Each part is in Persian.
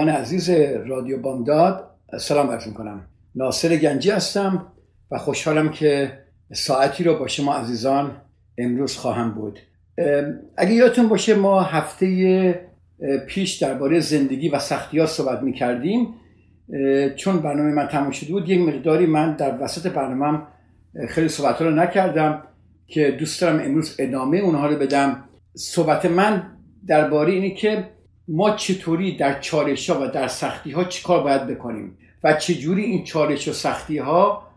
شنوندگان عزیز رادیو بامداد سلام عرض کنم ناصر گنجی هستم و خوشحالم که ساعتی رو با شما عزیزان امروز خواهم بود. اگه یادتون باشه ما هفته پیش درباره زندگی و سختی ها صحبت می کردیم چون برنامه من تموم شده بود یک مقداری من در وسط برنامه خیلی صحبت رو نکردم که دوست دارم امروز ادامه اونها رو بدم. صحبت من درباره اینه که ما چطوری در چالش ها و در سختی ها چیکار باید بکنیم و چجوری این چالش و سختی ها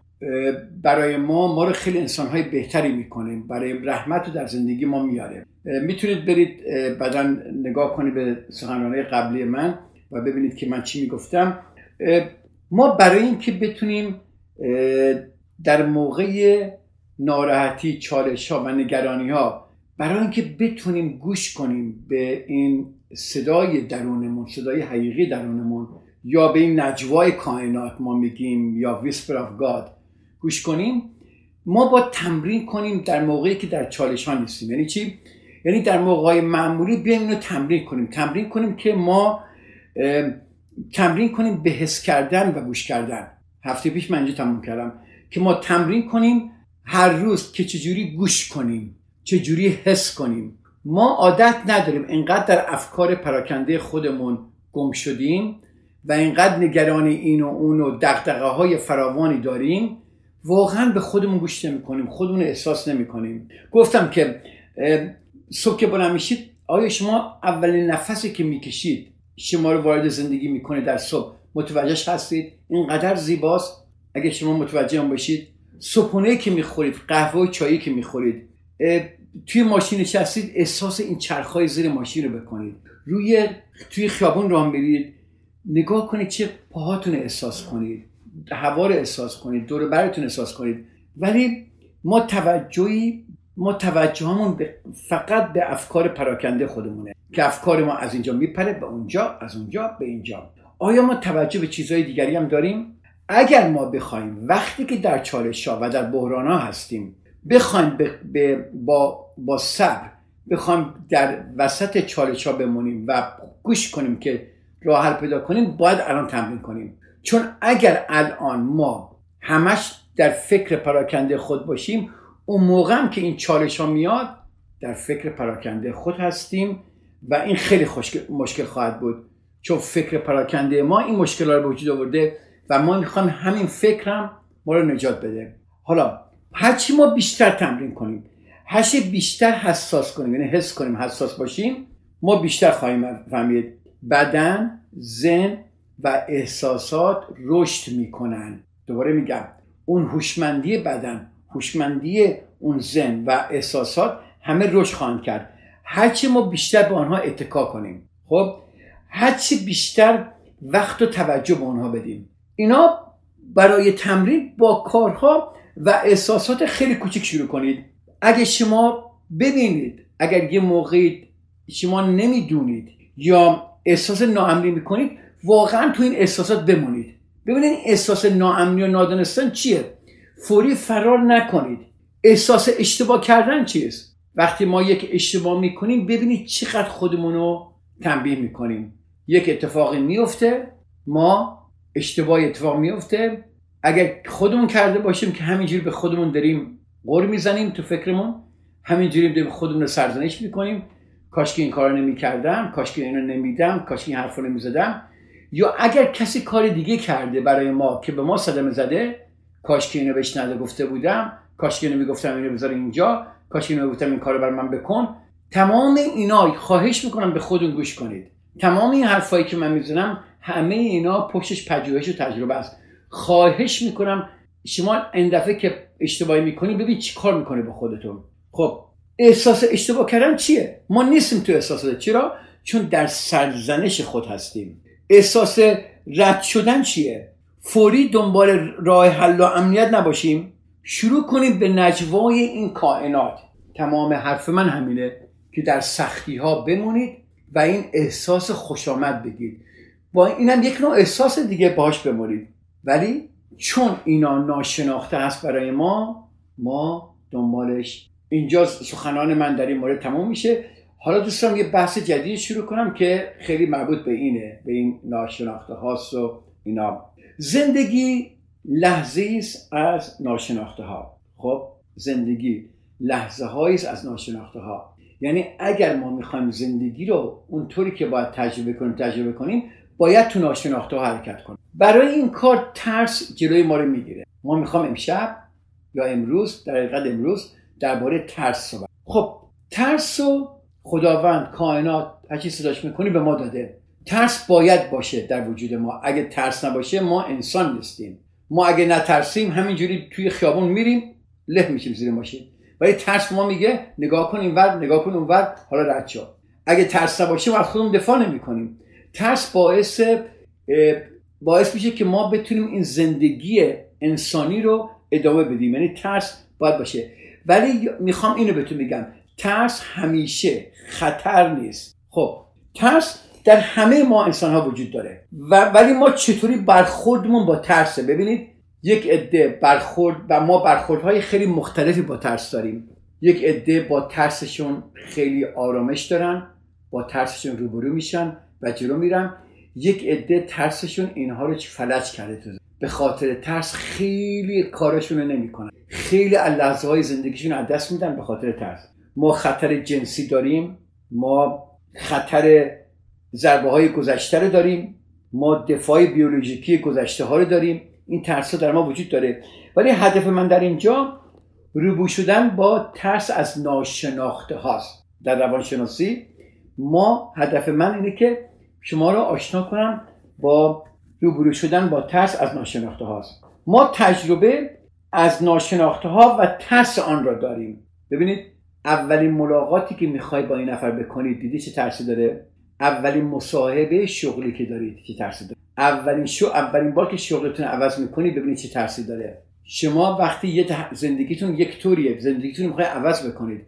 برای ما ما رو خیلی انسان های بهتری می‌کنه برای رحمت رو در زندگی ما میاره. می‌تونید برید بعدا نگاه کنید به سخنرانی قبلی من و ببینید که من چی می‌گفتم. ما برای اینکه بتونیم در موقع ناراحتی چالش ها و نگرانی ها برای اینکه بتونیم گوش کنیم به این صدای درونمون صدای حقیقی درونمون یا به این نجوای کائنات ما میگیم یا ویسپر آف گاد گوش کنیم. ما با تمرین کنیم در موقعی که در چالش ها نیستیم. یعنی چی؟ یعنی در موقع معمولی بیایم اینو تمرین کنیم. تمرین کنیم که ما تمرین کنیم به حس کردن و گوش کردن. هفته پیش من اینجا تموم کردم که ما تمرین کنیم هر روز که چجوری گوش کنیم چجوری حس کنیم. ما عادت نداریم انقدر در افکار پراکنده خودمون گم شدیم و اینقدر نگران این و اون و دقدقه های فراوانی داریم واقعا به خودمون گوش نمی کنیم خودمون احساس نمی کنیم گفتم که صبح که بلند میشید آیا شما اولین نفسی که می‌کشید شما رو وارد زندگی می‌کنه در صبح؟ متوجهش هستید؟ اینقدر زیباست؟ اگه شما متوجه هم باشید صبحونه که می‌خورید قهوه و چایی که می‌خورید توی ماشین نشستید احساس این چرخهای زیر ماشین رو بکنید. روی توی خیابون راه میرید. نگاه کنید چه پاهاتون احساس کنید. هوا رو احساس کنید. دور برتون احساس کنید. ولی ما توجهی ما توجهمون فقط به افکار پراکنده خودمونه که افکار ما از اینجا میپره به اونجا از اونجا به اینجا. آیا ما توجه به چیزهای دیگری هم داریم؟ اگر ما بخوایم وقتی که در چالش ها و در بحران ها هستیم بخوایم با, با صبر بخوایم در وسط چالش ها بمونیم و گوش کنیم که راه حل پیدا کنیم باید الان تمرین کنیم. چون اگر الان ما همش در فکر پراکنده خود باشیم اون موقع هم که این چالش ها میاد در فکر پراکنده خود هستیم و این خیلی مشکل خواهد بود. چون فکر پراکنده ما این مشکل ها رو به وجود آورده و ما می‌خوایم همین فکر هم ما رو نجات بده. حالا هرچی ما بیشتر تمرین کنیم هرچی بیشتر حساس کنیم. یعنی حس کنیم حساس باشیم. ما بیشتر خواهیم فهمید. بدن ذهن و احساسات رشد می‌کنن. دوباره میگم اون هوشمندی بدن هوشمندی اون ذهن و احساسات همه رشد خواهند کرد. هرچی ما بیشتر به آنها اتکا کنیم. خب هرچی بیشتر وقت و توجه به آنها بدیم. اینا برای تمرین با کارها و احساسات خیلی کوچک شروع کنید. اگه شما ببینید اگر یه موقعی شما نمی‌دونید یا احساس ناامنی می‌کنید واقعا تو این احساسات بمونید. ببینید احساس ناامنی و نادانستن چیه؟ فوری فرار نکنید. احساس اشتباه کردن چیست؟ وقتی ما یک اشتباه می‌کنیم ببینید چقدر خودمون رو تنبیه می‌کنیم. یک اتفاقی میفته ما اشتباه اتفاق میفته اگر خودمون کرده باشیم که همینجوری به خودمون داریم غور می‌زنیم تو فکرمون. همینجوری داریم خودمون رو سرزنش می‌کنیم. کاش که این کار نمی‌کردم کاش که اینو نمیدم کاش این حرف رو نمی‌زدم. یا اگر کسی کار دیگه کرده برای ما که به ما صدمه زده کاش که اینو بهش نده گفته بودم کاش که اینو می‌گفتم اینو بذار اینجا کاش اینو گفتم این کارو برای من بکن. تمام اینا خواهش می‌کنم به خودتون گوش کنید. تمام این حرفایی که من می‌زنم همه اینا پشتش پژوهش و تجربه است. خواهش می‌کنم شما این دفعه که اشتباهی می‌کنی ببین چی کار می‌کنه با خودتون. خب احساس اشتباه کردن چیه؟ ما نیستیم تو احساس چرا؟ چون در سرزنش خود هستیم. احساس رد شدن چیه؟ فوری دنبال راه حل و امنیت نباشیم. شروع کنیم به نجوای این کائنات. تمام حرف من همینه که در سختی ها بمونید و این احساس خوشامد بگید. با اینم یک نوع احساس دیگه باش بمونید. ولی چون اینا ناشناخته هست برای ما ما دنبالش. اینجا سخنان من در این مورد تمام میشه. حالا دوستان یه بحث جدید شروع کنم که خیلی مربوط به اینه به این ناشناخته هاست و اینا. زندگی لحظه است از ناشناخته ها خب زندگی لحظه است از ناشناخته ها یعنی اگر ما می‌خوایم زندگی رو اونطوری که باید تجربه کنیم تجربه کنیم باید تو ناشناخته ها حرکت کنیم. برای این کار ترس جلوی ما رو می‌گیره. ما می‌خوام امشب یا امروز در حقیقت امروز درباره ترس صحبت خب ترس رو خداوند کائنات هر چی صداش می‌کنی به ما داده. ترس باید باشه در وجود ما. اگه ترس نباشه ما انسان نیستیم. ما اگه نترسیم همینجوری توی خیابون میریم له میشیم زیر ماشین. ولی ترس ما میگه نگاه کن اینور نگاه کن اونور حالا رد شو. اگه ترس نباشه ما خودمون دفاع نمی‌کنیم. ترس باعث باعث میشه که ما بتونیم این زندگی انسانی رو ادامه بدیم. یعنی ترس باید باشه. ولی می‌خوام اینو بهتون میگم ترس همیشه خطر نیست. خب ترس در همه ما انسان ها وجود داره. و ولی ما چطوری برخوردمون با ترسه؟ ببینید یک عده برخورد و ما برخوردهای خیلی مختلفی با ترس داریم. یک عده با ترسشون خیلی آرامش دارن با ترسشون روبرو میشن و جلو میرن. یک عده ترسشون اینها رو فلج کرده تو به خاطر ترس خیلی کارشون رو نمی‌کنن. خیلی لحظه های زندگیشون از دست میدن به خاطر ترس. ما خطر جنسی داریم ما خطر ضربه های گذشته رو داریم ما دفاع بیولوژیکی گذشته ها رو داریم. این ترس در ما وجود داره. ولی هدف من در اینجا روبو شدن با ترس از ناشناخته هاست. در روانشناسی ما هدف من اینه که شما رو آشنا کنم با روبرو شدن با ترس از ناشناخته هاست. ما تجربه از ناشناخته ها و ترس آن را داریم. ببینید اولین ملاقاتی که می‌خوای با این نفر بکنید دیدی چه ترسی داره؟ اولین مصاحبه شغلی که دارید چه ترسی داره؟ اولین شو اولین بار که شغلتون عوض می‌کنید ببینید چه ترسی داره. شما وقتی یه زندگیتون یک طوریه زندگیتون می‌خوای عوض بکنید.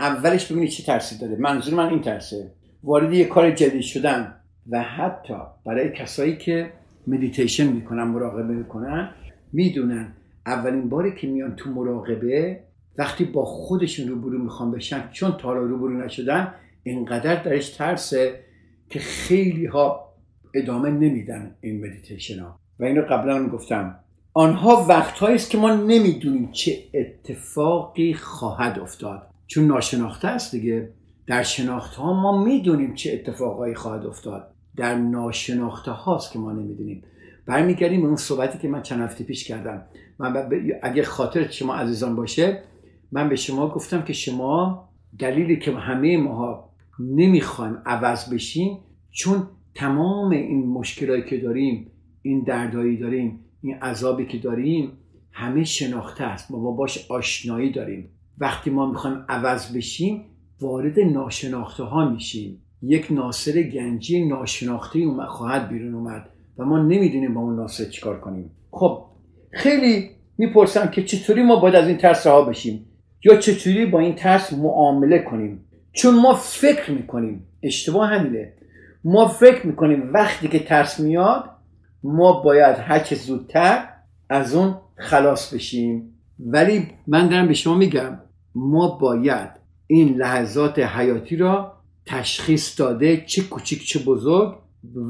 اولش ببینید چه ترسی داره. منظور من این ترسه. وارد یه کار جدید شدن. و حتی برای کسایی که مدیتیشن می‌کنن مراقبه می‌کنن می‌دونن اولین باری که میان تو مراقبه وقتی با خودشون روبرو می‌خوان بشن چون تا حالا روبرو نشدن اینقدر درش ترسه که خیلی ها ادامه نمیدن این مدیتیشن ها. و اینو قبلا هم گفتم. آنها وقتهایی است که ما نمی‌دونیم چه اتفاقی خواهد افتاد. چون ناشناخته است دیگه. در شناخته ها ما می‌دونیم چه اتفاقایی خواهد افتاد. در ناشناخته هاست که ما نمی‌دونیم. برمیگردیم به اون صحبتی که من چند هفته پیش کردم. من اگه خاطر شما عزیزان باشه من به شما گفتم که شما دلیلی که همه ماها نمی‌خوایم عوض بشیم چون تمام این مشکلایی که داریم این دردایی داریم این عذابی که داریم همه شناخته است. ما باش آشنایی داریم. وقتی ما می‌خوایم عوض بشیم وارد ناشناخته ها میشیم. یک ناصر گنجی ناشناخته اومد خواهد بیرون اومد و ما نمی‌دونیم با اون ناصر چیکار کنیم. خب خیلی می‌پرسم که چطوری ما باید از این ترس رها بشیم یا چطوری با این ترس معامله کنیم. چون ما فکر می‌کنیم اشتباه همینه. ما فکر می‌کنیم وقتی که ترس میاد ما باید هر زودتر از اون خلاص بشیم. ولی من دارم به شما میگم ما باید این لحظات حیاتی را تشخیص داده چه کوچیک چه بزرگ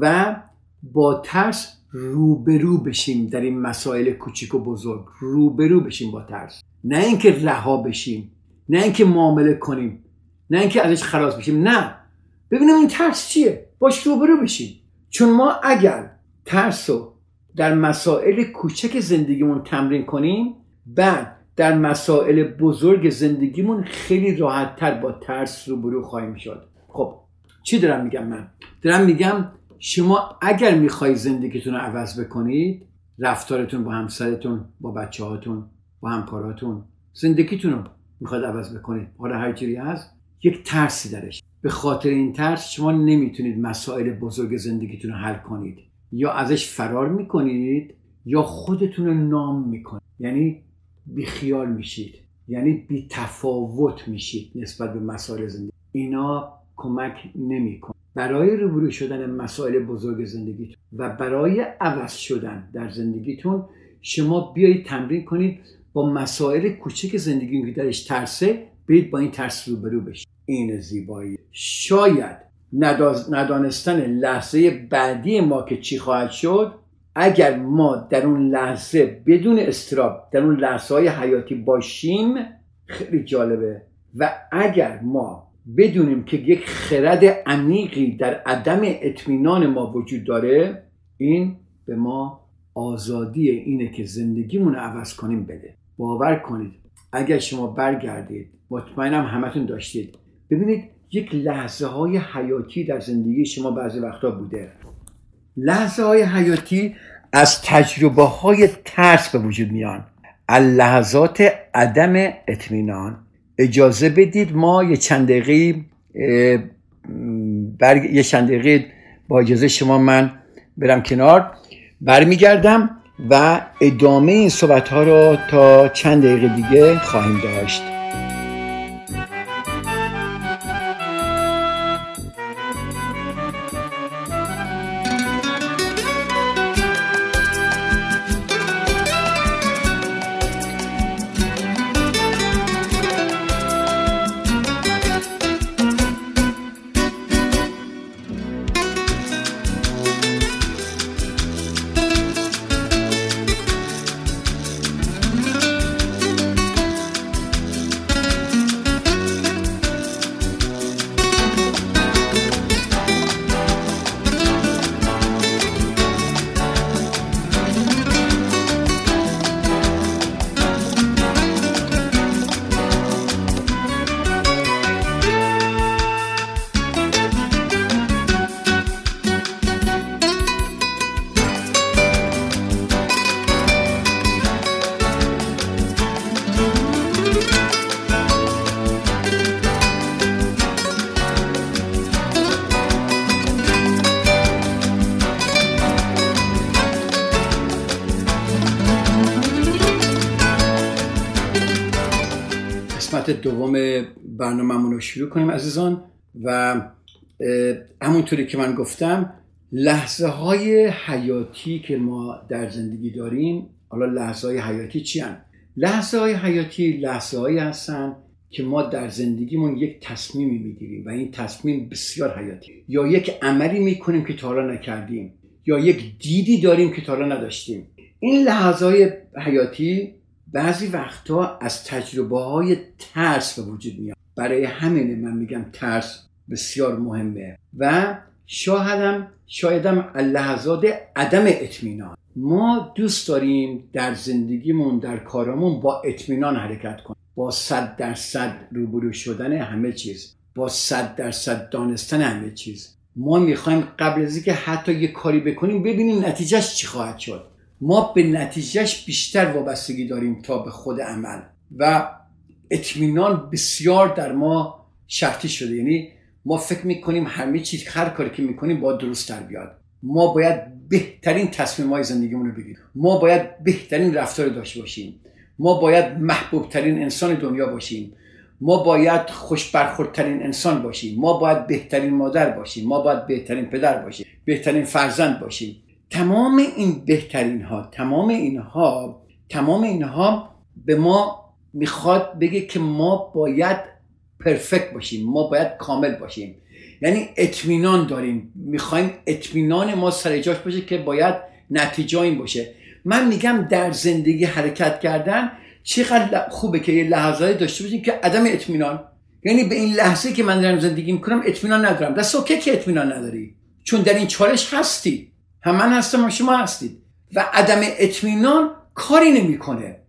و با ترس روبرو بشیم در این مسائل کوچیک و بزرگ. روبرو بشیم با ترس. نه اینکه رها بشیم نه اینکه معامله کنیم نه اینکه ازش خلاص بشیم. نه. ببینیم این ترس چیه؟ باش روبرو بشیم. چون ما اگر ترس رو در مسائل کوچک زندگیمون تمرین کنیم بعد در مسائل بزرگ زندگیمون خیلی راحت تر با ترس روبرو خواهیم شد. خب چی دارم میگم من؟ دارم میگم شما اگر می‌خوای زندگیتون رو عوض بکنید رفتارتون با همسرتون با بچه هاتون با همکاراتون زندگیتون رو می‌خواد عوض بکنید. حالا هر جوری هست یک ترسی درش. به خاطر این ترس شما نمی‌تونید مسائل بزرگ زندگیتون رو حل کنید. یا ازش فرار می‌کنید یا خودتون رو نام می‌کنید. یعنی بیخیال میشید. یعنی بی تفاوت میشید نسبت به مسائل زندگی. اینا کمک نمیکن برای روبرو شدن مسائل بزرگ زندگیتون و برای عوض شدن در زندگیتون شما بیایید تمرین کنید با مسائل کوچک زندگی که درش ترسه برید با این ترس روبرو بشید. این زیبایی. شاید ندانستن لحظه بعدی ما که چی خواهد شد اگر ما در اون لحظه بدون استراب در اون لحظه های حیاتی باشیم خیلی جالبه. و اگر ما بدونیم که یک خرد عمیقی در عدم اطمینان ما وجود داره این به ما آزادی اینه که زندگیمون رو عوض کنیم بده. باور کنید اگر شما برگردید مطمئنم همتون داشتید. ببینید یک لحظه های حیاتی در زندگی شما بعضی وقتا بوده. لحظه های حیاتی از تجربه های ترس به وجود میان. لحظات عدم اطمینان اجازه بدید ما یه چند دقیقه یه چند دقیقه با اجازه شما من برم کنار برمیگردم و ادامه این صحبت ها رو تا چند دقیقه دیگه خواهیم داشت. دوم برنامهمون رو شروع کنیم عزیزان. و همونطوری که من گفتم لحظه های حیاتی که ما در زندگی داریم حالا لحظه های حیاتی چی هن؟ لحظه های حیاتی لحظه هایی هستن که ما در زندگیمون یک تصمیمی می‌گیریم و این تصمیم بسیار حیاتی. یا یک عملی می‌کنیم که تا حالا نکردیم یا یک دیدی داریم که تا حالا نداشتیم. این لحظه های حیاتی بعضی وقتها از تجربه های ترس به وجود میاد. برای همینه من میگم ترس بسیار مهمه. و شاهدم شایدم لحظات عدم اطمینان. ما دوست داریم در زندگیمون در کارمون با اطمینان حرکت کنیم. با صد درصد روبرو شدن همه چیز. با صد درصد دانستن همه چیز. ما می‌خوایم قبل از اینکه حتی یه کاری بکنیم ببینیم نتیجهش چی خواهد شد. ما به نتیجهش بیشتر وابستگی داریم تا به خود عمل. و اطمینان بسیار در ما شرطی شده. یعنی ما فکر می‌کنیم همه چیز هر کاری که می‌کنیم با درست در بیاد. ما باید بهترین تصمیم های زندگیمون رو بگیریم. ما باید بهترین رفتار داشته باشیم. ما باید محبوب ترین انسان دنیا باشیم. ما باید خوش برخوردترین انسان باشیم. ما باید بهترین مادر باشیم. ما باید بهترین پدر باشیم. بهترین فرزند باشیم. تمام این بهترین ها تمام اینها تمام اینها به ما می‌خواد بگه که ما باید پرفکت باشیم ما باید کامل باشیم. یعنی اطمینان داریم. می‌خوایم اطمینان ما سر جاش باشه که باید نتیجه این باشه. من میگم در زندگی حرکت کردن چقدر خوبه که یه لحظه داشته باشیم که عدم اطمینان. یعنی به این لحظه که من دارم زندگی می‌کنم اطمینان ندارم. دست اوکی که اطمینان نداری. چون در این چالش هستی. هم من هستم و شما هستید. و عدم اطمینان کاری نمی‌کنه.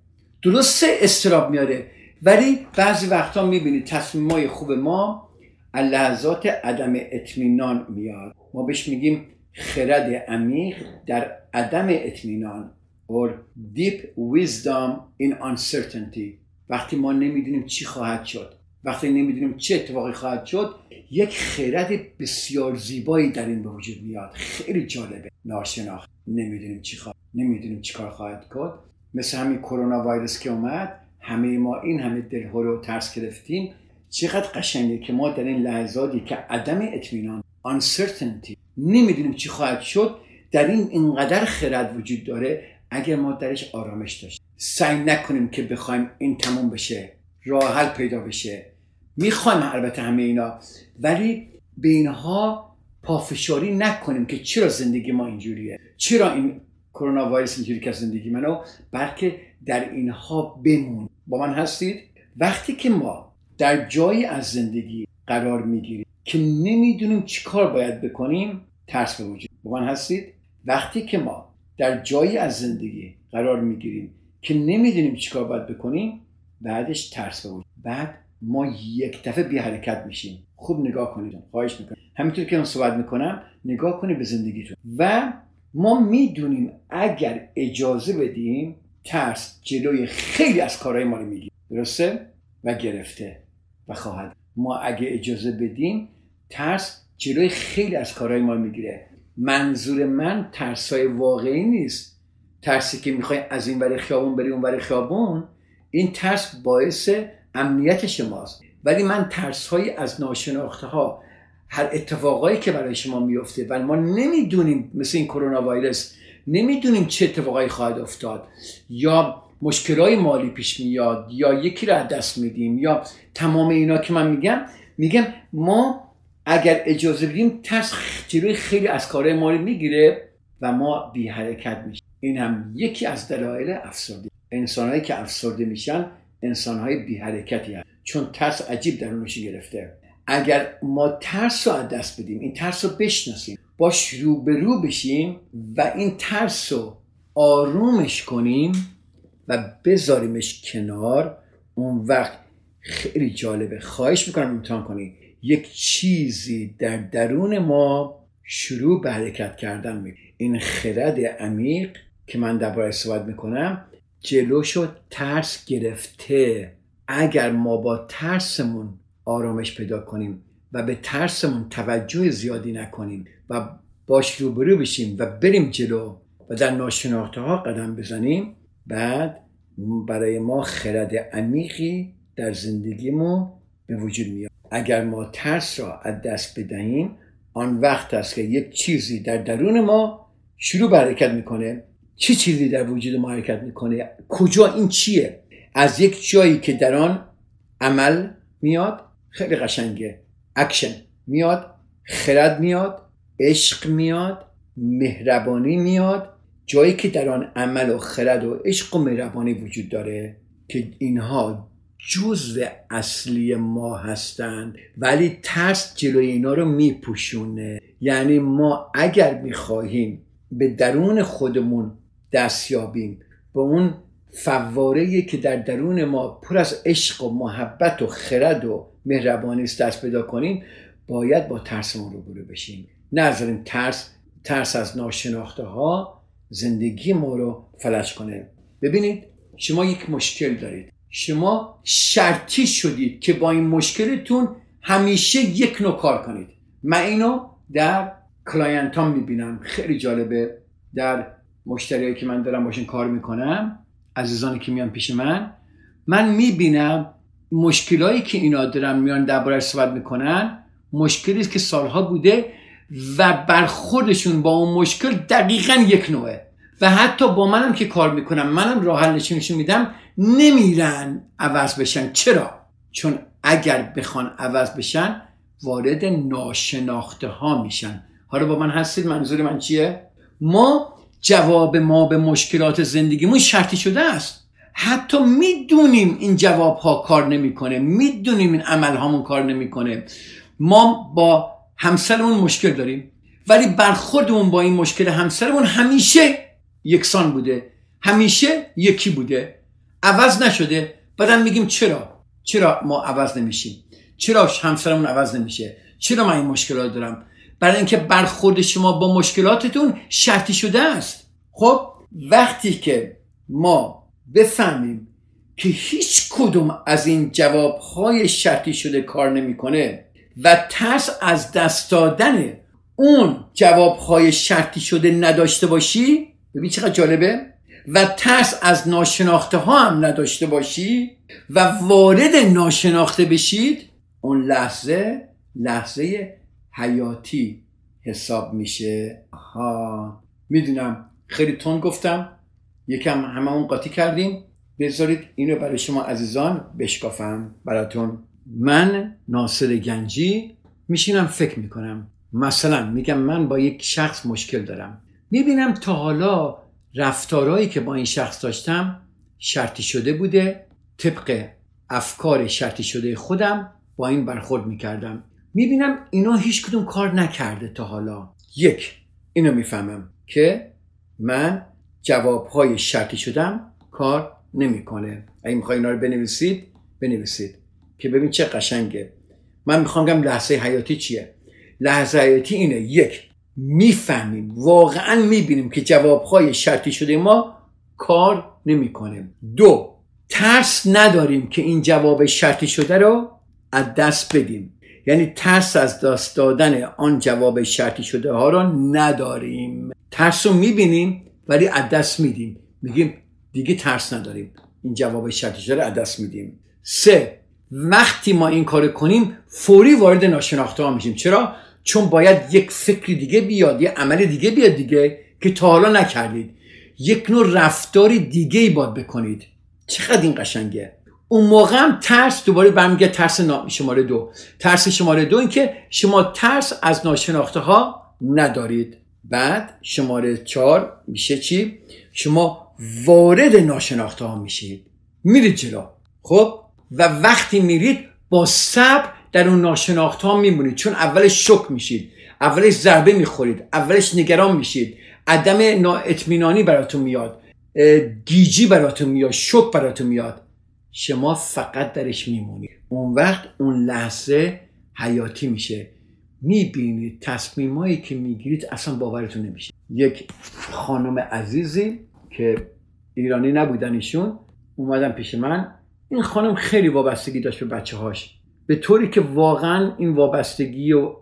درسته استراب میاره ولی بعضی وقتا می‌بینید تصمیم های خوب ما لحظات عدم اطمینان میاد. ما بهش میگیم خرد عمیق در عدم اطمینان or deep wisdom in uncertainty. وقتی ما نمی‌دونیم چی خواهد شد وقتی نمی‌دونیم چه اتفاقی خواهد شد یک خرد بسیار زیبایی در این به وجود میاد. خیلی جالبه. ناشناخت. نمی‌دونیم چی خواهد نمی‌دونیم چی کار خواهد کرد. مثل همین کرونا ویروس که اومد همه ما این همه دلها رو ترس گرفتیم. چقدر قشنگه که ما در این لحظاتی که عدم اطمینان uncertainty نمی‌دونیم چی خواهد شد در این اینقدر خرد وجود داره اگر ما درش آرامش داشتیم. سعی نکنیم که بخوایم این تموم بشه راه حل پیدا بشه. می‌خوایم البته همه اینا ولی به اینها پافشاری نکنیم که چرا زندگی ما اینجوریه؟ چرا این کرونا ویروس اینجوری که زندگی منو بلکه در اینها بمون. با من هستید؟ وقتی که ما در جایی از زندگی قرار می‌گیریم که نمی‌دونیم چی کار باید بکنیم ترس به وجود با من هستید؟ وقتی که ما در جایی از زندگی قرار می‌گیریم که نمی‌دونیم چیکار باید بکنیم بعدش ترس به وجود بعد ما یک دفعه بی حرکت میشیم. خوب نگاه کنید. خواهش می‌کنم. همینطور که من صحبت می‌کنم نگاه کنید به زندگیتون. و ما می‌دونیم اگر اجازه بدیم ترس جلوی خیلی از کارهای ما رو می‌گیره. درسته؟ و گرفته و خواهد. ما اگه اجازه بدیم ترس جلوی خیلی از کارهای ما می‌گیره. منظور من ترسای واقعی نیست. ترسی که می‌خوای از این برای خیابون بری اون برای خیابون این ترس باعث امنیت شماست. ولی من ترس های از ناشناخته ها هر اتفاقایی که برای شما میفته ولی ما نمی‌دونیم مثل این کرونا ویروس نمی‌دونیم چه اتفاقایی خواهد افتاد یا مشکلای مالی پیش میاد یا یکی رو از دست میدیم یا تمام اینا که من میگم میگم ما اگر اجازه بدیم ترس جلوی خیلی از کارهای مالی می‌گیره و ما بی حرکت میشیم. این هم یکی از دلایل افسردگی انسانهایی که افسرده میشن انسانهای بی حرکتی هست چون ترس عجیب درونش گرفته. اگر ما ترس رو از دست بدیم این ترس رو بشناسیم باش روبرو بشیم و این ترس رو آرومش کنیم و بذاریمش کنار اون وقت خیلی جالبه. خواهش می‌کنم امتحان کنید. یک چیزی در درون ما شروع به حرکت کردن می این خرد عمیق که من درباره صحبت می‌کنم جلوشو ترس گرفته. اگر ما با ترسمون آرامش پیدا کنیم و به ترسمون توجه زیادی نکنیم و باش روبرو بشیم و بریم جلو و در ناشناخته ها قدم بزنیم. بعد برای ما خرد عمیقی در زندگیمون به وجود میاد. اگر ما ترس را از دست بدهیم آن وقت است که یک چیزی در درون ما شروع به حرکت می‌کنه. چه چیزی در وجود ما حرکت می‌کنه؟ کجا؟ این چیه؟ از یک جایی که در آن عمل میاد خیلی قشنگه. اکشن میاد. خرد میاد. عشق میاد. مهربانی میاد. جایی که در آن عمل و خرد و عشق و مهربانی وجود داره که اینها جزء اصلی ما هستند ولی ترس جلوی اینا رو میپوشونه. یعنی ما اگر می‌خواهیم به درون خودمون دست یابیم به اون فواره که در درون ما پر از عشق و محبت و خرد و مهربانی است دست پیدا کنیم باید با ترسمون روبرو بشیم. نذاریم ترس ترس از ناشناخته ها زندگی ما رو فلج کنه. ببینید شما یک مشکل دارید. شما شرطی شدید که با این مشکلتون همیشه یک نوع کار کنید. من اینو در client ها می‌بینم. خیلی جالبه. در مشتریایی که من دارم باشون کار می‌کنم عزیزانی که میان پیش من من می‌بینم مشکلایی که اینا دارن میان درباره صحبت می‌کنن مشکلی است که سالها بوده و برخوردشون با اون مشکل دقیقا یک نوعه. و حتی با منم که کار می‌کنم منم راه حل نشونشون میدم نمیرن عوض بشن. چرا؟ چون اگر بخوان عوض بشن وارد ناشناخته ها میشن. حالا با من هستید؟ منظور من چیه؟ ما جواب ما به مشکلات زندگیمون شرطی شده است. حتی می‌دونیم این جواب ها کار نمی‌کنه. می‌دونیم این عمل هامون کار نمی‌کنه. ما با همسرمون مشکل داریم. ولی برخوردمون با این مشکل همسرمون همیشه یکسان بوده. همیشه یکی بوده. عوض نشده. بعدم میگیم چرا؟ چرا ما عوض نمیشیم؟ چرا همسرمون عوض نمیشه؟ چرا من این مشکلات دارم؟ برای اینکه برخورد شما با مشکلاتتون شرطی شده است. خب وقتی که ما بفهمیم که هیچ کدوم از این جوابهای شرطی شده کار نمی‌کنه و ترس از دست دادن اون جوابهای شرطی شده نداشته باشی ببین چقدر جالبه و ترس از ناشناخته ها هم نداشته باشی و وارد ناشناخته بشید اون لحظه لحظه حیاتی حساب میشه. ها می‌دونم. خیلی تون گفتم. یکم همه اون قاطی کردیم. بذارید اینو برای شما عزیزان بشکافم براتون. من ناصر گنجی میشینم فکر می‌کنم. مثلا میگم من با یک شخص مشکل دارم. می‌بینم تا حالا رفتارهایی که با این شخص داشتم شرطی شده بوده. طبق افکار شرطی شده خودم با این برخورد می‌کردم. می‌بینم اینا هیچ کدوم کار نکرده تا حالا. یک اینو می‌فهمم که من جوابهای شرطی شدم کار نمی‌کنه. اگه می‌خوای اینا رو بنویسید بنویسید. که ببین چه قشنگه. من می‌خوام بگم لحظه حیاتی چیه؟ لحظه حیاتی اینه. یک می‌فهمیم. واقعا می‌بینیم که جوابهای شرطی شده ما کار نمی‌کنه. دو ترس نداریم که این جواب شرطی شده رو از دست بدیم. یعنی ترس از دست دادن آن جواب شرطی شده ها رو نداریم. ترس رو می‌بینیم ولی از میدیم. میگیم دیگه ترس نداریم. این جواب شرطی شده از دست میدیم. سه وقتی ما این کار کنیم فوری وارد ناشناخته ها میشیم. چرا؟ چون باید یک فکر دیگه بیاد یه عمل دیگه بیاد دیگه که تا حالا نکردید. یک نوع رفتاری دیگه ای باید بکنید. چقدر این قشنگه؟ اون موقع هم ترس دوباره برمیگه ترس شماره دو. ترس شماره دو این که شما ترس از ناشناخته ها ندارید. بعد شماره چهار میشه چی؟ شما وارد ناشناخته ها میشید. میرید جلو. خب؟ و وقتی میرید با صبر در اون ناشناخت ها میمونید. چون اولش شک میشید. اولش ضربه می‌خورید. اولش نگران میشید. عدم نااطمینانی براتون میاد. گیجی براتون میاد. شک براتون میاد. شما فقط درش میمونید اون وقت اون لحظه حیاتی میشه. می‌بینید تصمیمایی که می‌گیرید اصلا باورتون نمیشه. یک خانم عزیزی که ایرانی نبودن ایشون اومدن پیش من. این خانم خیلی وابستگی داشت به بچه هاش به طوری که واقعا این وابستگی و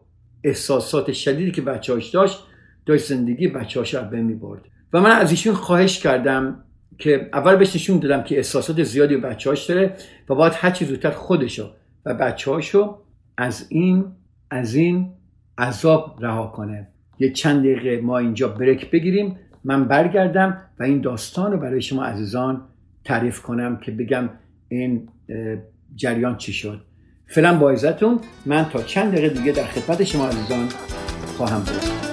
احساسات شدیدی که بچه هاش داشت داشت زندگی بچه هاش رو برد و من از ایشون خواهش کردم که اول بهش نشون دادم که احساسات زیادی به بچه هاش داره و باید هر چی زودتر خودشو و بچه هاشو از این از این عذاب رها کنه. یه چند دقیقه ما اینجا بریک بگیریم من برگردم و این داستان رو برای شما عزیزان تعریف کنم که بگم این جریان چی شد. فعلا با من تا چند دقیقه دیگه در خدمت شما عزیزان خواهم بود.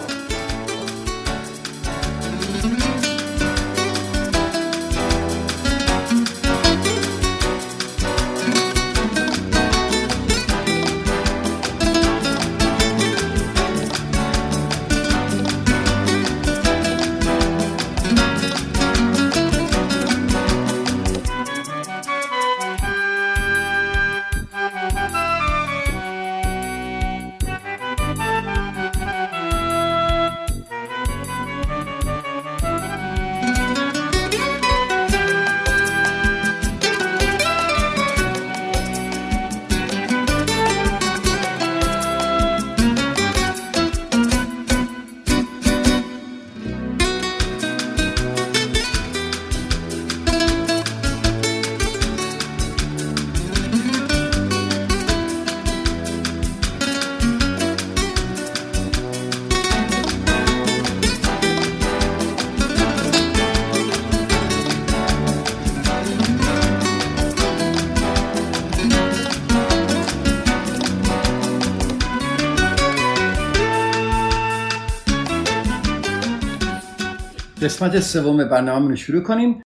قسمت سوم برنامه رو شروع کنیم.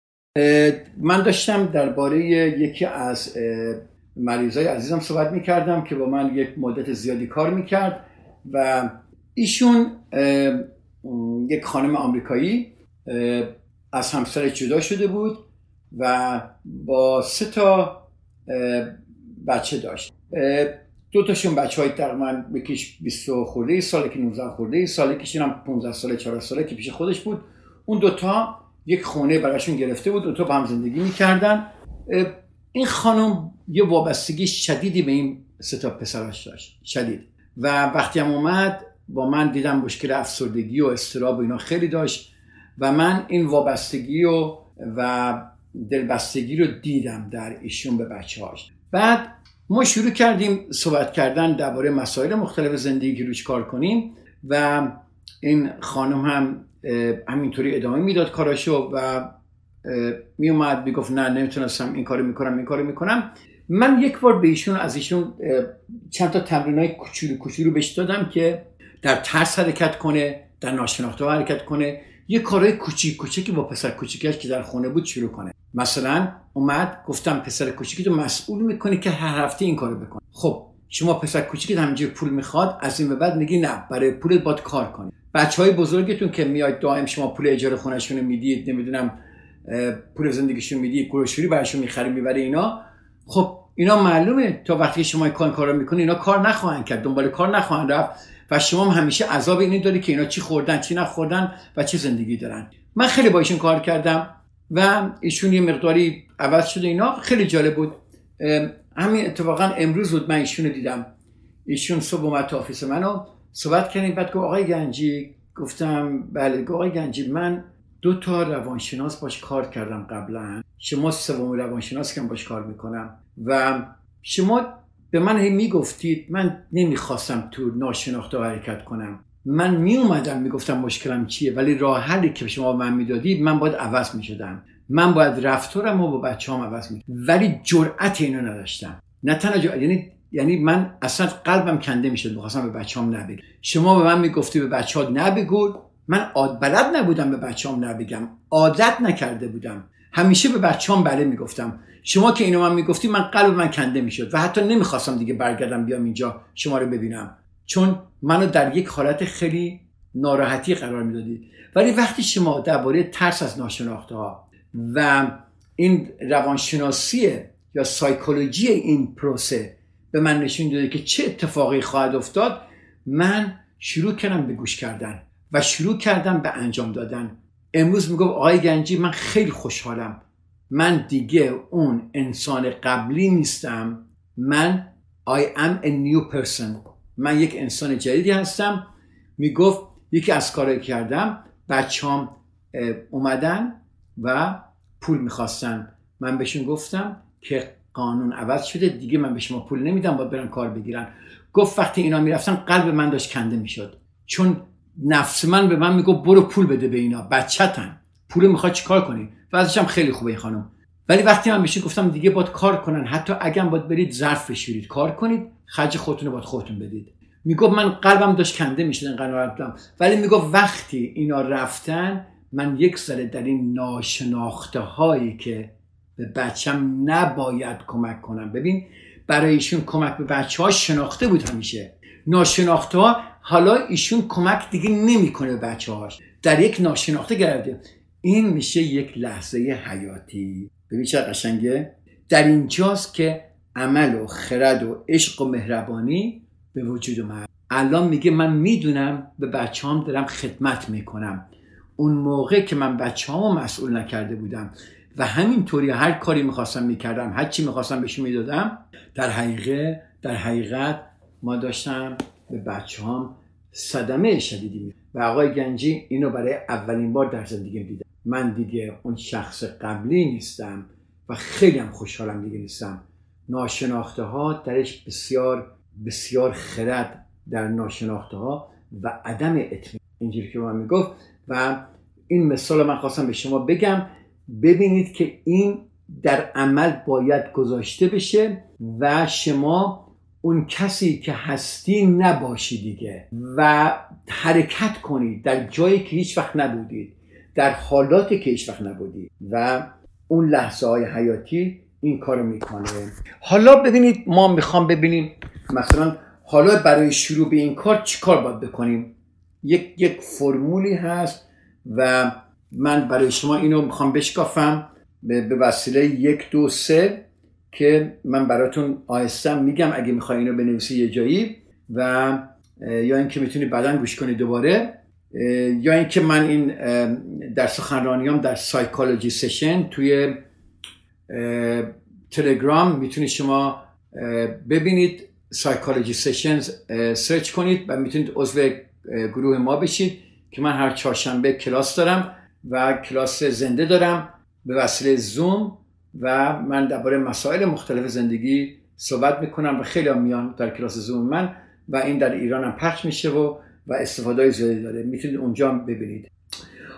من داشتم درباره یکی از مریضای عزیزم صحبت می‌کردم که با من یک مدت زیادی کار می‌کرد و ایشون یک خانم آمریکایی از همسر جدا شده بود و با سه تا بچه داشت. دو تاشون بچه های تقریبا یکیش 20 خورده ای سال که 19 خورده ای سال یکیش هم 15 ساله 14 ساله که پیش خودش بود. اون دوتا یک خونه براشون گرفته بود دوتا با هم زندگی می‌کردن. این خانم یه وابستگی شدیدی به این سه تا پسراش داشت شدید. و وقتی هم اومد با من دیدم مشکل افسردگی و استراب و اینا خیلی داشت و من این وابستگی و و دلبستگی رو دیدم در ایشون به بچه هاش بعد ما شروع کردیم صحبت کردن درباره مسائل مختلف زندگی که روش کار کنیم و این خانم هم همینطوری ادامه می‌داد کاراشو و می اومد می‌گفت نه نمی‌تونستم این کارو می‌کنم این کارو می‌کنم. من یک بار به ایشون از ایشون چند تا تمرین های کوچولو کوچولو بهش دادم که در ترس حرکت کنه در ناشناخته حرکت کنه یه کارهای کوچیک کوچیکی با پسر کوچیکش که در خونه بود شروع کنه. مثلا اومد گفتم پسر کوچیکی تو مسئول می‌کنی که هر هفته این کارو بکن خب شما پسر کوچیکی همینجور پول می‌خواد از این به بعد میگی نه برای پولت باید کار کنی. بچه های بزرگتون که میاد دائم شما پول اجاره خونهشون رو می‌دید نمی‌دونم پول زندگیشون می‌دید grocery براشون می‌خری می‌بره اینا. خب اینا معلومه تا وقتی شما این کار می‌کنی اینا کار نخواهند کرد دنبال کار نخواهند رفت و شما هم همیشه عذاب اینی داری که اینا چی خوردن چی نخوردن و چه زندگی دارن. من خیلی با ایشون کار کردم و ایشون یه مقداری عوض شده اینا. خیلی جالب بود. همین اتفاقا امروز بود من ایشون دیدم. ایشون صبح اومد تو office منو. صحبت کردیم بعد گفت آقای گنجی گفتم بله آقای گنجی من دو تا روانشناس باش کار کردم قبلا. شما سوم روانشناس که باش کار می‌کنم. و شما به من هی می‌گفتید من نمی‌خواستم تو ناشناخته حرکت کنم. من میومدم می‌گفتم مشکلم چیه؟ ولی راه حلی که شما من می‌دادید من باید عوض می‌شدم. من باید رفتارم و با بچه هم عوض می ولی جرأت اینو نداشتم. نه تنها یعنی یعنی من اصلا قلبم کنده می‌شد می‌خواستم به بچه هم نبگم. شما به من می‌گفتی به بچه ها نبگو. من عاد بلد نبودم به بچه هم نبگم. عادت نکرده بودم. همیشه به بچه هم بله می‌گفتم. شما که اینو من می‌گفتی من قلب من کنده می‌شد و حتی نمی‌خواستم دیگه برگردم بیام اینجا شما رو ببینم. چون منو در یک حالت خیلی ناراحتی قرار می‌دادید ولی وقتی شما درباره ترس از ناشناخته ها و این روانشناسی یا سایکولوژی این پروسه به من نشون داده که چه اتفاقی خواهد افتاد من شروع کردم به گوش کردن و شروع کردم به انجام دادن. امروز میگم آقای گنجی من خیلی خوشحالم. من دیگه اون انسان قبلی نیستم. من I am a new person. من یک انسان جدیدی هستم. می‌گفت یکی از کارایی کردم بچه‌ام اومدن و پول می‌خواستن. من بهشون گفتم که قانون عوض شده. دیگه من به شما پول نمیدم باید برن کار بگیرن. گفت وقتی اینا می‌رفتن قلب من داشت کنده می‌شد. چون نفس من به من می‌گفت برو پول بده به اینا. بچتن. پول می‌خواد چیکار کنی؟ و ازشم خیلی خوبه خانم. ولی وقتی من بهش گفتم دیگه باید کار کنن. حتی اگه باید برید ظرف بشورید کار کنید خرج خودتون رو باید خودتون بدید. می‌گفت من قلبم داشت کنده می‌شد اینقدر ولی می‌گفت وقتی اینا رفتن من یک سال در این ناشناخته هایی که به بچم نباید کمک کنم. ببین برای ایشون کمک به بچه ها شناخته بود همیشه. ناشناخته ها حالا ایشون کمک دیگه نمی‌کنه به بچه هاش در یک ناشناخته گرده این میشه یک لحظه حیاتی. ببین چه قشنگه. در اینجاست که عمل و خرد و عشق و مهربانی به وجود اومد. الان میگه من می‌دونم به بچه هم دارم خدمت می‌کنم. اون موقع که من بچه مسئول نکرده بودم. و همینطوری هر کاری می‌خواستم می‌کردم هر چی می‌خواستم بهشون می‌دادم در حقیقت در حقیقت ما داشتم به بچه هم صدمه شدیدی و آقای گنجی اینو برای اولین بار در زندگی دیدم من دیگه اون شخص قبلی نیستم و خیلی هم خوشحالم دیگه نیستم. ناشناخته ها درش بسیار بسیار خرد در ناشناخته ها و عدم اطمینان. اینجوری که من می‌گفت و این مثال من خواستم به شما بگم. ببینید که این در عمل باید گذاشته بشه و شما اون کسی که هستی نباشی دیگه و حرکت کنید در جایی که هیچ وقت نبودید در حالاتی که هیچ وقت نبودید و اون لحظه های حیاتی این کار می‌کنه. حالا ببینید ما می‌خوام ببینیم مثلا حالا برای شروع به این کار چی کار باید بکنیم؟ یک یک فرمولی هست و من برای شما اینو می‌خوام بشکافم به وسیله یک دو سه که من براتون آهستم میگم اگه می‌خوای اینو بنویسی یه جایی و یا اینکه می‌تونی بعدا گوش کنی دوباره یا اینکه من این در سخنرانیام در سایکولوژی سشن توی تلگرام می‌تونید شما ببینید سایکولوژی سشنز سرچ کنید و می‌تونید عضو گروه ما بشید که من هر چهارشنبه کلاس دارم. و کلاس زنده دارم. به وسیله زوم و من درباره مسائل مختلف زندگی صحبت می‌کنم و خیلی میان در کلاس زوم من و این در ایران هم پخش میشه و و استفاده زیادی داره. می‌تونید اونجا هم ببینید.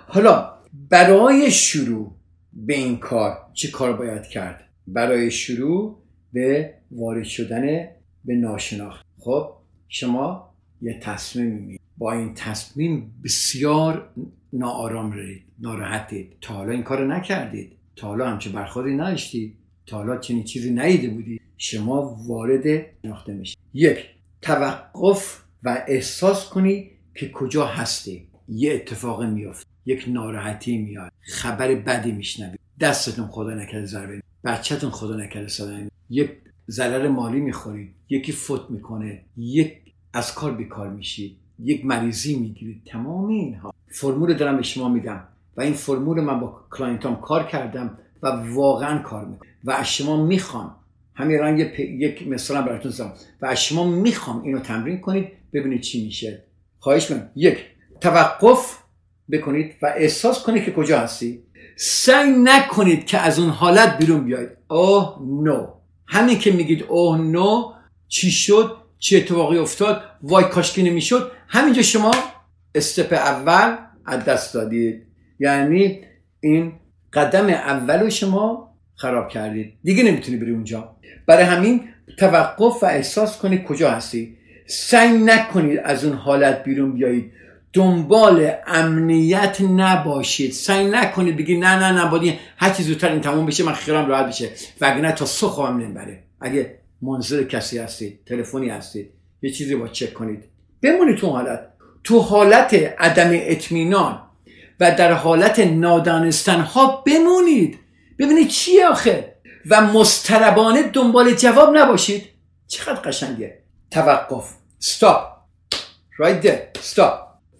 حالا برای شروع به این کار چه کار باید کرد؟ برای شروع به وارد شدن به ناشناخت. خب شما یه تصمیم می با این تصمیم بسیار ناآرام رید ناراحتید. تا حالا این کار نکردید. تا حالا همچه برخوردی نداشتید. تا حالا چنین چیزی نیده بودید. شما وارد شناخته میشید. یک توقف و احساس کنی که کجا هستی یه اتفاق میافت یک ناراحتی میاد. خبر بدی میشنوی دستتون خدا نکرده ضربه. بچهتون خدا نکرده صدای یک ضرر مالی می‌خورید. یکی فوت می‌کنه. یک از کار بیکار میشید. یک مریضی می‌گیرید. تمام اینها. فرمول دارم به شما میدم و این فرمول من با client ام کار کردم و واقعا کار می‌کنم. و از شما می‌خوام همین رنگ یک مثال براتون زدم. و از شما می‌خوام اینو تمرین کنید ببینید چی میشه. خواهش من یک توقف بکنید و احساس کنید که کجا هستی. سعی نکنید که از اون حالت بیرون بیاید. اوه نو. همین که میگید اوه نو چی شد؟ چه اتفاقی افتاد؟ وای کاشکی نمی‌شد؟ همینجا شما استپ اول از دست دادید. یعنی این قدم اول شما خراب کردید. دیگه نمی‌تونی بری اونجا. برای همین توقف و احساس کنید کجا هستی. سعی نکنید از اون حالت بیرون بیایید. دنبال امنیت نباشید. سعی نکنید بگید نه نه نه باید هر چیز زودتر این تموم بشه من خیرم راحت بشه. وگرنه تا صبح هم نمی‌بره. اگه منظر کسی هستید تلفنی هستید یه چیزی با چک کنید. بمونید تو حالت. تو حالت عدم اطمینان و در حالت نادانستن ها بمونید. ببینید چیه آخه؟ و مستربانه دنبال جواب نباشید. چقدر قشنگه. توقف. Stop. Right there. Stop.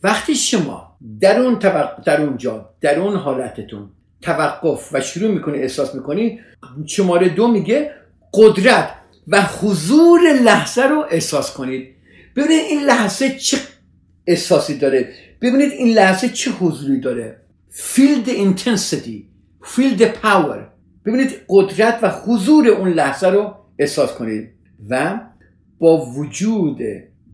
وقتی شما در اون در اونجا در اون حالتتون توقف و شروع می‌کنی احساس می‌کنی شماره دو میگه قدرت و حضور لحظه رو احساس کنید. ببینید این لحظه چه احساسی داره. ببینید این لحظه چه حضوری داره. Intensity feel the power. ببینید قدرت و حضور اون لحظه رو احساس کنید. و با وجود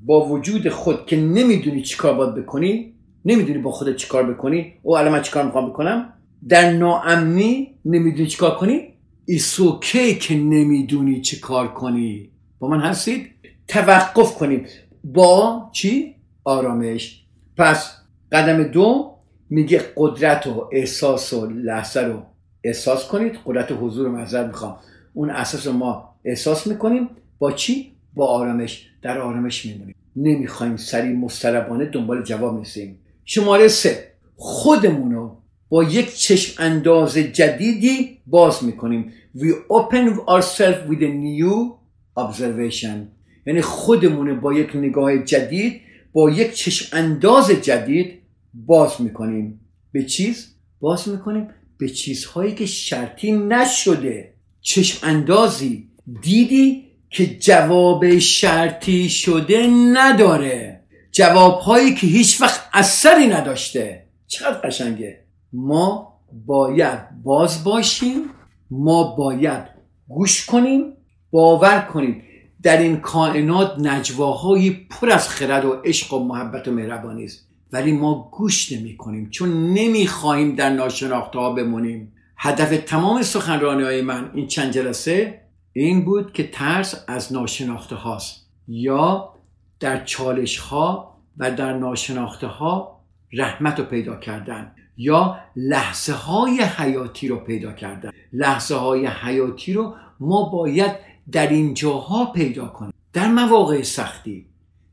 با وجود خود که نمی‌دونی چیکار باید بکنی نمی‌دونی با خودت چیکار بکنی. او الان من چیکار می‌خوام بکنم؟ در ناامنی نمی‌دونی چیکار کنی؟ it's okay که نمی‌دونی چی کار کنی. با من هستید؟ توقف کنیم با چی? آرامش. پس قدم دو میگه قدرت و احساس و لحظه رو احساس کنید. قدرت و حضور رو می‌خوام. اون اساس رو ما احساس می‌کنیم. با چی؟ با آرامش. در آرامش میمونیم. نمی‌خوایم سریع مستربانه دنبال جواب نیستیم شماره سه. خودمون رو با یک چشم انداز جدیدی باز می‌کنیم. We open ourselves with a new observation. یعنی خودمون با یک نگاه جدید با یک چشم انداز جدید باز می‌کنیم. به چیز؟ باز می‌کنیم به چیزهایی که شرطی نشده. چشم اندازی دیدی که جواب شرطی شده نداره. جوابهایی که هیچ وقت اثری نداشته. چقدر قشنگه. ما باید باز باشیم ما باید گوش کنیم باور کنیم. در این کائنات نجواهایی پر از خرد و عشق و محبت و مهربانی است. ولی ما گوش نمی کنیم چون نمی خواهیم در ناشناخته ها بمونیم. هدف تمام سخنرانی های من این چند جلسه این بود که ترس از ناشناخته هاست یا در چالش ها و در ناشناخته ها رحمت رو پیدا کردن. یا لحظه های حیاتی رو پیدا کردن. لحظه های حیاتی رو ما باید در این جاها پیدا کنیم در مواقع سختی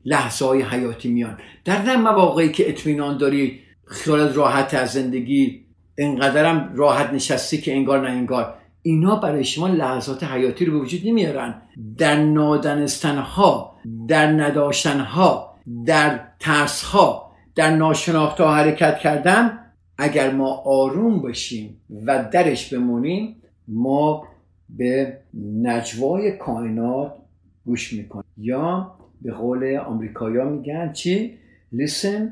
لحظه های حیاتی میان. در در مواقعی که اطمینان داری خیالت راحت از زندگی انقدرم راحت نشستی که انگار نه انگار. اینا برای شما لحظات حیاتی رو به وجود نمیارن. در نادانستنها در نداشتنها در ترسها در ناشناخته حرکت کردن اگر ما آروم باشیم و درش بمونیم ما به نجوای کائنات گوش می‌کنیم یا به قول آمریکایا میگن چی؟ Listen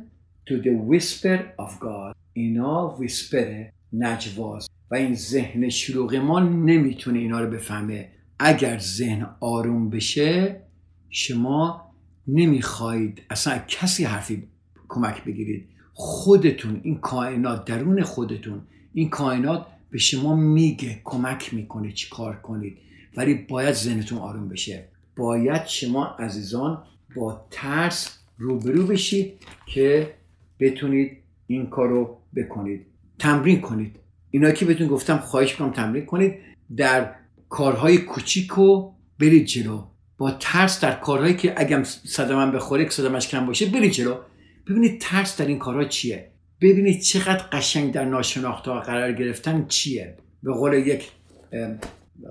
to the whisper of God. اینا ویسپر نجواز. و این ذهن شلوغ ما نمی‌تونه اینا رو بفهمه. اگر ذهن آروم بشه شما نمی‌خواهید اصلا کسی حرفی کمک بگیرید. خودتون این کائنات درون خودتون این کائنات به شما میگه کمک می‌کنه چی کار کنید. ولی باید ذهنتون آروم بشه. باید شما عزیزان با ترس روبرو بشید که بتونید این کار رو بکنید. تمرین کنید. اینا که بهتون گفتم خواهش می‌کنم تمرین کنید. در کارهای کوچیک و برید جلو. با ترس در کارهایی که اگم صدمم بخوره که صدمش کم باشه برید جلو. ببینید ترس در این کارها چیه. ببینید چقدر قشنگ در ناشناخته قرار گرفتن چیه. به قول یک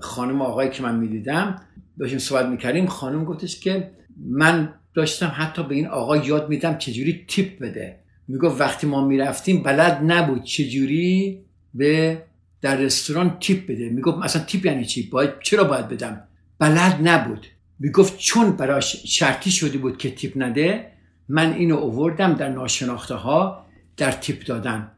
خانم آقایی که من می‌دیدم داشتیم صحبت می‌کردیم خانم گفتش که من داشتم حتی به این آقا یاد میدم چجوری تیپ بده. می‌گفت وقتی ما می‌رفتیم بلد نبود چجوری به در رستوران تیپ بده. می‌گفت مثلا تیپ یعنی چی؟ باید چرا باید بدم؟ بلد نبود. می‌گفت چون براش شرطی شده بود که تیپ نده من اینو اووردم در ناشناخته ها در تیپ دادن.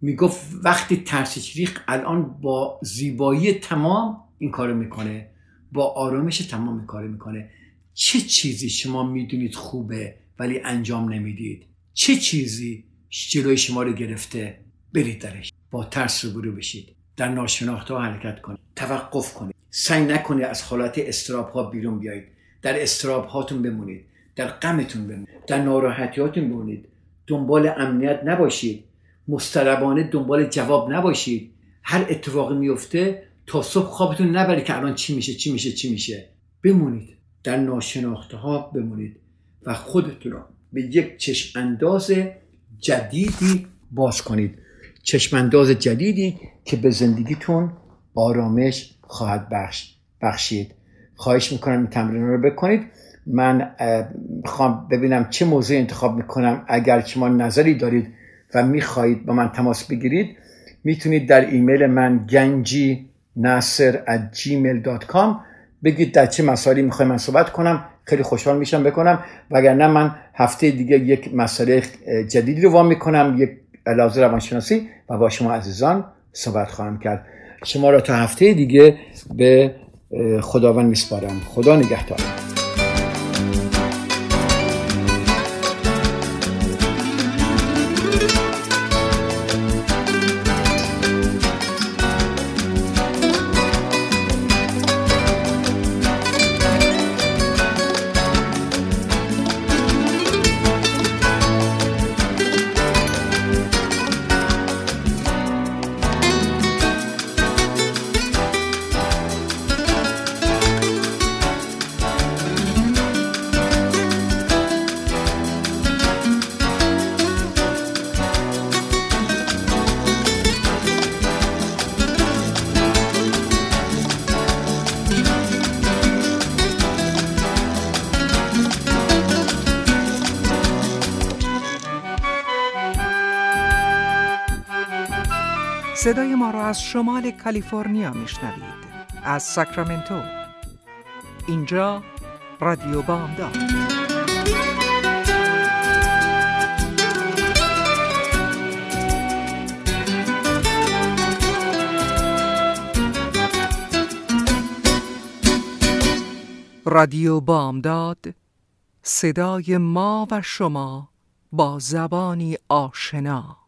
می‌گفت وقتی ترسش ریخ الان با زیبایی تمام این کارو می‌کنه با آرامش تمام این کارو می‌کنه چه چیزی شما می‌دونید خوبه ولی انجام نمی‌دید؟ چه چیزی جلوی شما رو گرفته؟ برید درش. با ترس روبرو بشید. در ناشناخته حرکت کنید. توقف کنید. سعی نکنید از حالت استراب ها بیرون بیایید. در استراب هاتون بمونید. در غمتون بمونید. در ناراحتیاتون بمونید. دنبال امنیت نباشید. مستربانه دنبال جواب نباشید. هر اتفاقی میفته تا صبح خوابتون نبرید که الان چی میشه چی میشه چی میشه. بمونید. در ناشناخته ها بمونید و خودتون رو به یک چشم انداز جدیدی باز کنید. چشم انداز جدیدی که به زندگیتون آرامش خواهد بخش بخشید. خواهش می‌کنم این تمرین رو بکنید. من خواهم ببینم چه موضوع انتخاب می‌کنم اگر شما نظری دارید و می‌خواهید با من تماس بگیرید می‌تونید در ایمیل من گنجی نصر at gmail.com بگید در چه مسائلی می‌خوای من صحبت کنم. خیلی خوشحال میشم بکنم. وگرنه من هفته دیگه یک مسئله جدیدی رو وام می‌کنم یک لحاظ روانشناسی و با شما عزیزان صحبت خواهم کرد. شما را تا هفته دیگه به خداوند میسپارم. خدا نگهدار. را از شمال کالیفرنیا میشنوید. از ساکرامنتو. اینجا رادیو بامداد. رادیو بامداد صدای ما و شما با زبانی آشنا.